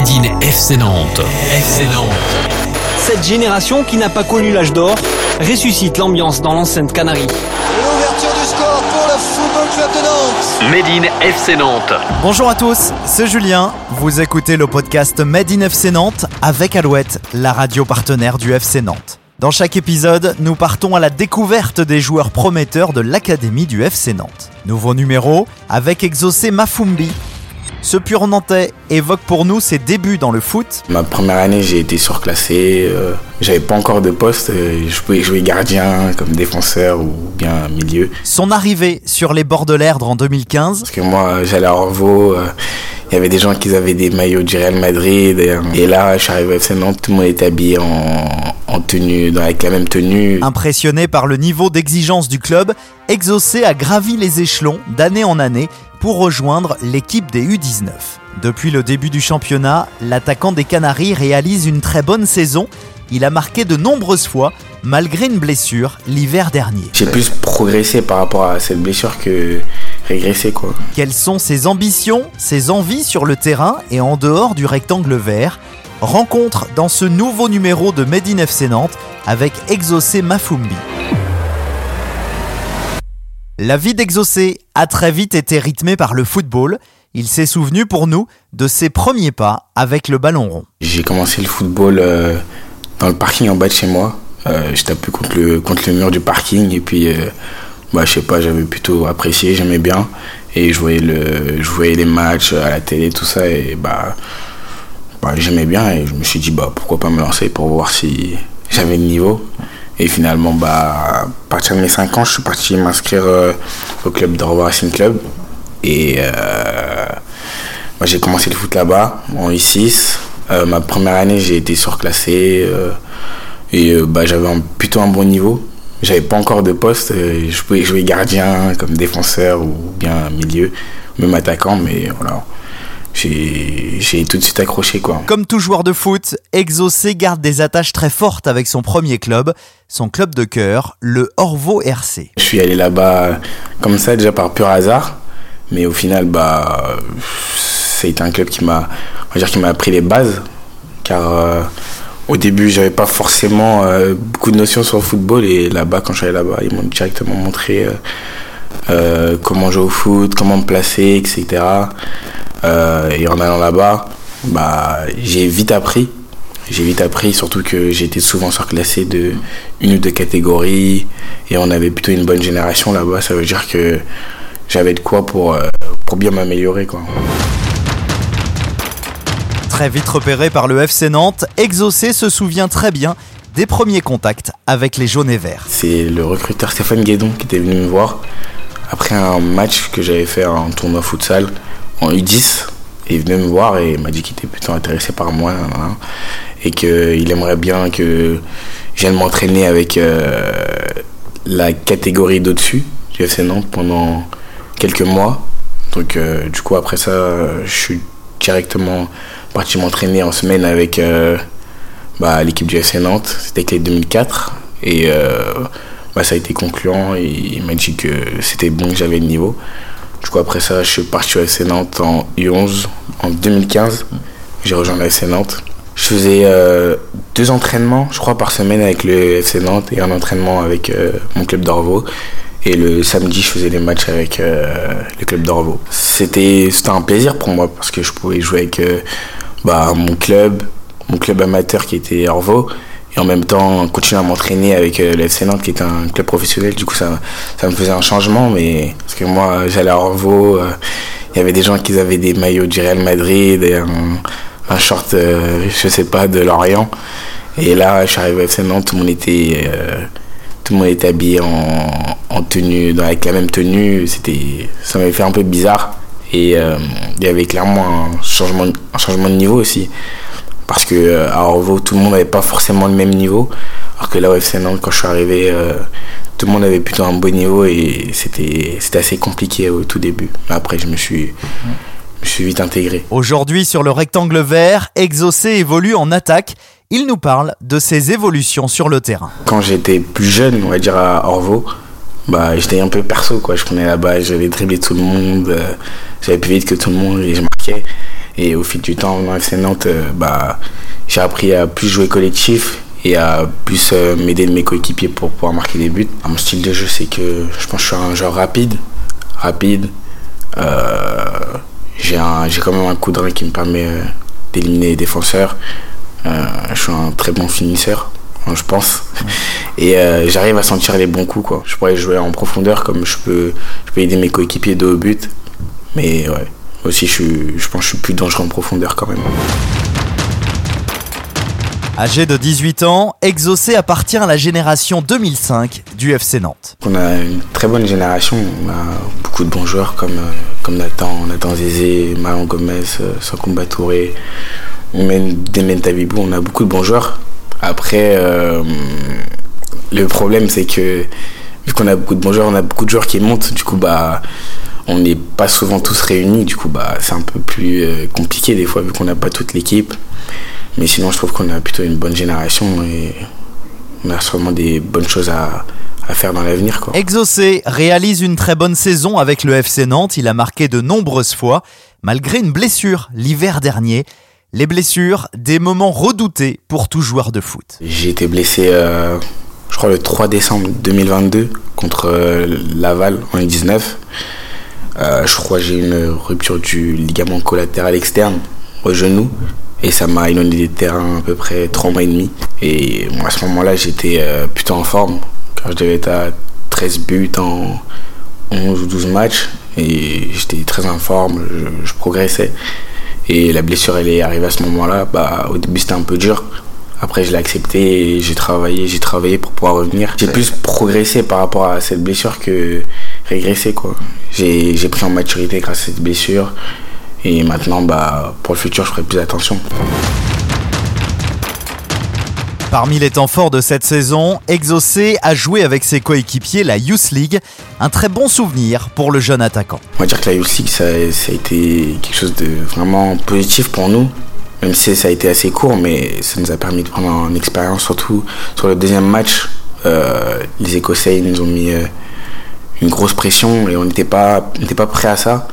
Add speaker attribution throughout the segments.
Speaker 1: Made in FC Nantes. FC Nantes.
Speaker 2: Cette génération qui n'a pas connu l'âge d'or ressuscite l'ambiance dans l'enceinte Canarie.
Speaker 3: L'ouverture du score pour le Football Club de Nantes.
Speaker 1: Made in FC Nantes.
Speaker 4: Bonjour à tous, c'est Julien. Vous écoutez le podcast Made in FC Nantes avec Alouette, la radio partenaire du FC Nantes. Dans chaque épisode, nous partons à la découverte des joueurs prometteurs de l'Académie du FC Nantes. Nouveau numéro avec Exaucé Mafumbi. Ce pur nantais évoque pour nous ses débuts dans le foot.
Speaker 5: Ma première année, j'ai été surclassé. euh, J'avais pas encore de poste. euh, Je pouvais jouer gardien, comme défenseur ou bien milieu.
Speaker 4: Son arrivée sur les bords de l'Erdre en 2015.
Speaker 5: Parce que moi, j'allais à Orvaux. euh, Il y avait des gens qui avaient des maillots du Real Madrid. Et, euh, là, je suis arrivé au FC Nantes. Tout le monde était habillé en, en tenue, avec la même tenue.
Speaker 4: Impressionné par le niveau d'exigence du club, Exaucé a gravi les échelons d'année en année pour rejoindre l'équipe des U19. Depuis le début du championnat, l'attaquant des Canaries réalise une très bonne saison. Il a marqué de nombreuses fois, malgré une blessure, l'hiver dernier.
Speaker 5: J'ai plus progressé par rapport à cette blessure que régressé, quoi.
Speaker 4: Quelles sont ses ambitions, ses envies sur le terrain et en dehors du rectangle vert? Rencontre dans ce nouveau numéro de Made in FC Nantes avec Exaucé Mafumbi. La vie d'Exaucé très vite été rythmée par le football. Il s'est souvenu pour nous de ses premiers pas avec le ballon rond.
Speaker 5: J'ai commencé le football euh, dans le parking en bas de chez moi. Euh, je tapais contre le, contre le mur du parking et puis, euh, bah, je sais pas, j'avais plutôt apprécié, j'aimais bien. Et je voyais, le, je voyais les matchs à la télé, tout ça, et bah, bah, j'aimais bien. Et je me suis dit, bah, pourquoi pas me lancer pour voir si j'avais le niveau. Et finalement, bah, à partir de mes 5 ans, je suis parti m'inscrire euh, au club d'Orva Racing Club. Et euh, j'ai commencé le foot là-bas, en I6. Euh, ma première année, j'ai été surclassé. et bah, j'avais plutôt un bon niveau. J'avais pas encore de poste. je pouvais jouer gardien, comme défenseur ou bien milieu, même attaquant. Mais voilà, j'ai tout de suite accroché. quoi.
Speaker 4: Comme tout joueur de foot, Exaucé garde des attaches très fortes avec son premier club, son club de cœur, le Orvaux RC.
Speaker 5: Je suis allé là-bas comme ça, déjà par pur hasard. Mais au final, bah, c'est un club qui m'a, on va dire, qui m'a appris les bases. Car euh, au début, j'avais pas forcément euh, beaucoup de notions sur le football. Et là-bas, quand je suis allé là-bas, ils m'ont directement montré euh, comment jouer au foot, comment me placer, etc. Euh, et en allant là-bas, bah, j'ai vite appris. J'ai vite appris, surtout que été souvent surclassé de une ou deux catégories et on avait plutôt une bonne génération là-bas. Ça veut dire que j'avais de quoi pour, euh, pour bien m'améliorer. quoi.
Speaker 4: Très vite repéré par le FC Nantes, Exaucé se souvient très bien des premiers contacts avec les jaunes et verts.
Speaker 5: C'est le recruteur Stéphane Guédon qui était venu me voir après un match que j'avais fait en tournoi futsal en U10. Et il venait me voir et m'a dit qu'il était plutôt intéressé par moi et qu'il aimerait bien que je vienne m'entraîner avec euh, la catégorie d'au-dessus du FC Nantes pendant quelques mois. Donc euh, du coup après ça, je suis directement parti m'entraîner en semaine avec euh, bah, l'équipe du FC Nantes. C'était avec les 2004 et bah, ça a été concluant et il m'a dit que c'était bon que j'avais le niveau. Du coup après ça, je suis parti au FC Nantes en U11 en 2015. J'ai rejoint le FC Nantes. Je faisais euh, deux entraînements, je crois, par semaine avec le FC Nantes et un entraînement avec euh, mon club d'Orvaux. Et le samedi, je faisais des matchs avec euh, le club d'Orvaux. C'était un plaisir pour moi parce que je pouvais jouer avec bah, mon club, mon club amateur qui était Orvaux. Et en même temps, continuer à m'entraîner avec euh, le FC Nantes qui est un club professionnel. Du coup, ça, ça me faisait un changement. Mais parce que moi, j'allais à Orvaux, euh, il y avait des gens qui avaient des maillots du Real Madrid et un, short, euh, je sais pas, de Lorient. Et là, je suis arrivé au FC Nantes, tout le monde était, tout le monde était habillé en, en tenue, avec la même tenue. C'était, ça m'avait fait un peu bizarre. Et il y avait clairement un changement, un changement de niveau aussi. Parce que euh, à Orvaux, tout le monde n'avait pas forcément le même niveau. Alors que là, au FC Nantes, quand je suis arrivé, euh, tout le monde avait plutôt un bon niveau et c'était c'était assez compliqué au tout début. Mais après, je me suis, je suis vite intégré.
Speaker 4: Aujourd'hui, sur le rectangle vert, Exaucé évolue en attaque. Il nous parle de ses évolutions sur le terrain.
Speaker 5: Quand j'étais plus jeune, on va dire à Orvaux, bah, j'étais un peu perso. Quoi. Je prenais la balle, j'avais dribblé tout le monde, euh, j'allais plus vite que tout le monde et je marquais. Et au fil du temps, dans FC Nantes, euh, bah, j'ai appris à plus jouer collectif et à plus euh, m'aider de mes coéquipiers pour pouvoir marquer des buts. Mon style de jeu, c'est que je pense que je suis un joueur rapide, rapide. Euh, j'ai quand même un coup de rein qui me permet d'éliminer les défenseurs. Euh, je suis un très bon finisseur, je pense. Et euh, j'arrive à sentir les bons coups. Quoi. Je pourrais jouer en profondeur comme je peux, je peux aider mes coéquipiers de au but. Mais ouais, aussi je, je pense que je suis plus dangereux en profondeur quand même.
Speaker 4: Âgé de 18 ans, Exaucé appartient à la génération 2005 du FC Nantes.
Speaker 5: On a une très bonne génération, on a beaucoup de bons joueurs comme, euh, comme Nathan, Nathan Zézé, Marlon Gomez, euh, Sankumba Touré, ou même Demen Tabibou, on a beaucoup de bons joueurs. Après, euh, le problème c'est que vu qu'on a beaucoup de bons joueurs, on a beaucoup de joueurs qui montent, du coup bah on n'est pas souvent tous réunis, du coup bah c'est un peu plus euh, compliqué des fois vu qu'on n'a pas toute l'équipe. Mais sinon je trouve qu'on a plutôt une bonne génération et on a sûrement des bonnes choses à, à faire dans l'avenir.
Speaker 4: Exaucé réalise une très bonne saison avec le FC Nantes, il a marqué de nombreuses fois, malgré une blessure l'hiver dernier. Les blessures, des moments redoutés pour tout joueur de foot.
Speaker 5: J'ai été blessé, euh, je crois, le 3 décembre 2022 contre euh, Laval en U19. Euh, je crois que j'ai une rupture du ligament collatéral externe au genou et ça m'a éloigné des terrains à peu près 3 mois et demi. Et à ce moment-là, j'étais euh, plutôt en forme car je devais être à 13 buts en 11 ou 12 matchs et j'étais très en forme, je, je progressais. Et la blessure, elle est arrivée à ce moment-là. Bah, au début, c'était un peu dur. Après, je l'ai accepté et j'ai travaillé, j'ai travaillé pour pouvoir revenir. J'ai plus progressé par rapport à cette blessure que régressé, quoi. J'ai pris en maturité grâce à cette blessure. Et maintenant, bah, pour le futur, je ferai plus attention.
Speaker 4: Parmi les temps forts de cette saison, Exaucé a joué avec ses coéquipiers la Youth League, un très bon souvenir pour le jeune attaquant.
Speaker 5: On va dire que la Youth League, ça, ça a été quelque chose de vraiment positif pour nous. Même si ça a été assez court, mais ça nous a permis de prendre une expérience, surtout sur le deuxième match. euh, les Écossais ils nous ont mis euh, une grosse pression et on n'était pas, on pas prêt à ça.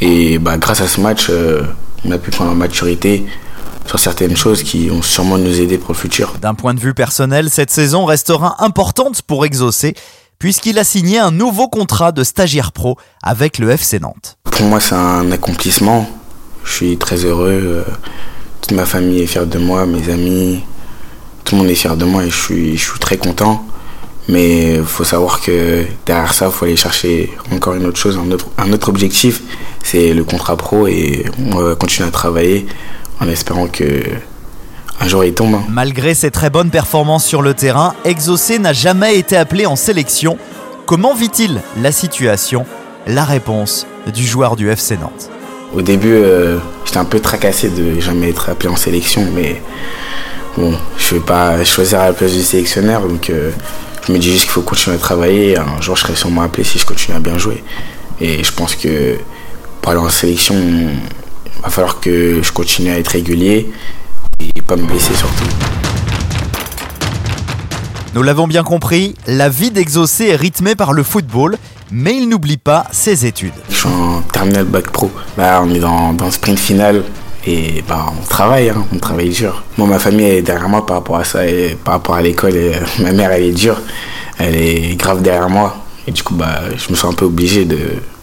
Speaker 5: Et bah, grâce à ce match, euh, on a pu prendre en maturité sur certaines choses qui vont sûrement nous aider pour le futur.
Speaker 4: D'un point de vue personnel, cette saison restera importante pour Exaucé, puisqu'il a signé un nouveau contrat de stagiaire pro avec le FC Nantes.
Speaker 5: Pour moi, c'est un accomplissement. Je suis très heureux. euh, Toute ma famille est fière de moi, mes amis, tout le monde est fier de moi et je suis, je suis très content. Mais il faut savoir que derrière ça, il faut aller chercher encore une autre chose, un autre, un autre objectif, c'est le contrat pro et on va continuer à travailler en espérant que un jour il tombe. hein.
Speaker 4: Malgré ses très bonnes performances sur le terrain, Exaucé n'a jamais été appelé en sélection. Comment vit-il la situation? La réponse du joueur du FC Nantes.
Speaker 5: Au début, euh, j'étais un peu tracassé de jamais être appelé en sélection, mais bon, je ne vais pas choisir à la place du sélectionneur, donc euh, je me dis juste qu'il faut continuer à travailler. Un jour, je serai sûrement appelé si je continue à bien jouer. Et je pense que pour aller en sélection, il va falloir que je continue à être régulier et pas me blesser surtout.
Speaker 4: Nous l'avons bien compris, la vie d'Exaucé est rythmée par le football, mais il n'oublie pas ses études.
Speaker 5: Je suis en terminal bac pro. Là, on est dans, dans le sprint final. Et bah, on travaille, hein, on travaille dur. Moi, ma famille est derrière moi par rapport à ça, et par rapport à l'école. euh, ma mère, elle est dure, elle est grave derrière moi. Et du coup, bah, je me sens un peu obligé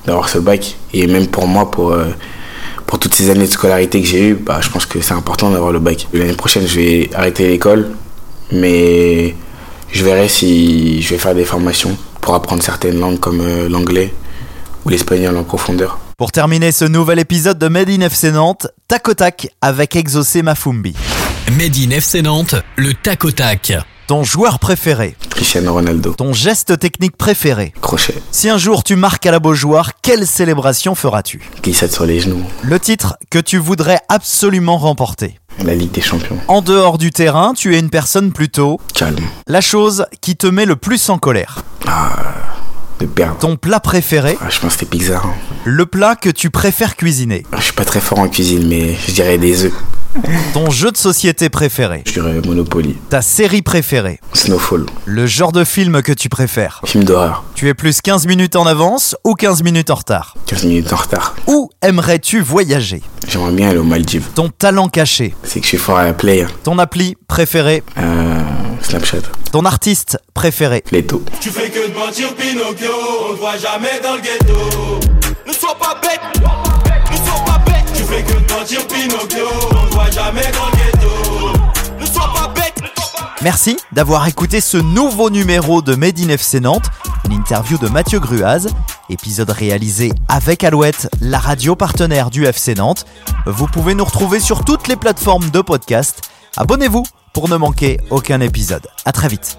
Speaker 5: d'avoir ce bac. Et même pour moi, pour, euh, pour toutes ces années de scolarité que j'ai eues, bah, je pense que c'est important d'avoir le bac. L'année prochaine, je vais arrêter l'école, mais je verrai si je vais faire des formations pour apprendre certaines langues comme euh, l'anglais ou l'espagnol en profondeur.
Speaker 4: Pour terminer ce nouvel épisode de Made in FC Nantes, tac au tac avec Exaucé Mafumbi.
Speaker 1: Made in FC Nantes, le tac au tac.
Speaker 4: Ton joueur préféré,
Speaker 5: Cristiano Ronaldo,
Speaker 4: ton geste technique préféré.
Speaker 5: crochet,
Speaker 4: Si un jour tu marques à la Beaujoire, quelle célébration feras-tu?
Speaker 5: Glissade sur les genoux,
Speaker 4: Le titre que tu voudrais absolument remporter.
Speaker 5: la Ligue des Champions,
Speaker 4: En dehors du terrain, tu es une personne plutôt...
Speaker 5: calme,
Speaker 4: La chose qui te met le plus en colère.
Speaker 5: de perdre.
Speaker 4: Ton plat préféré,
Speaker 5: Ah, je pense que c'était pizza. hein.
Speaker 4: Le plat que tu préfères cuisiner.
Speaker 5: Je suis pas très fort en cuisine, mais je dirais des œufs.
Speaker 4: Ton jeu de société préféré,
Speaker 5: Je dirais Monopoly.
Speaker 4: ta série préférée,
Speaker 5: Snowfall.
Speaker 4: le genre de film que tu préfères.
Speaker 5: Film d'horreur.
Speaker 4: Tu es plus 15 minutes en avance ou 15 minutes en retard?
Speaker 5: 15 minutes en retard.
Speaker 4: Où aimerais-tu voyager?
Speaker 5: J'aimerais bien aller aux Maldives.
Speaker 4: Ton talent caché,
Speaker 5: C'est que je suis fort à la play.
Speaker 4: ton appli préférée,
Speaker 5: Euh, Snapchat.
Speaker 4: ton artiste préféré.
Speaker 5: Leto.
Speaker 6: Tu fais que de mentir Pinocchio, on te voit jamais dans le ghetto. Ne sois pas bête, ne sois pas bête. Tu fais que de mentir Pinocchio, on te voit jamais dans le ghetto. Ne sois pas bête, ne sois pas
Speaker 4: Merci d'avoir écouté ce nouveau numéro de Made in FC Nantes, une interview de Mathieu Gruaz, épisode réalisé avec Alouette, la radio partenaire du FC Nantes. Vous pouvez nous retrouver sur toutes les plateformes de podcast. Abonnez-vous pour ne manquer aucun épisode. À très vite.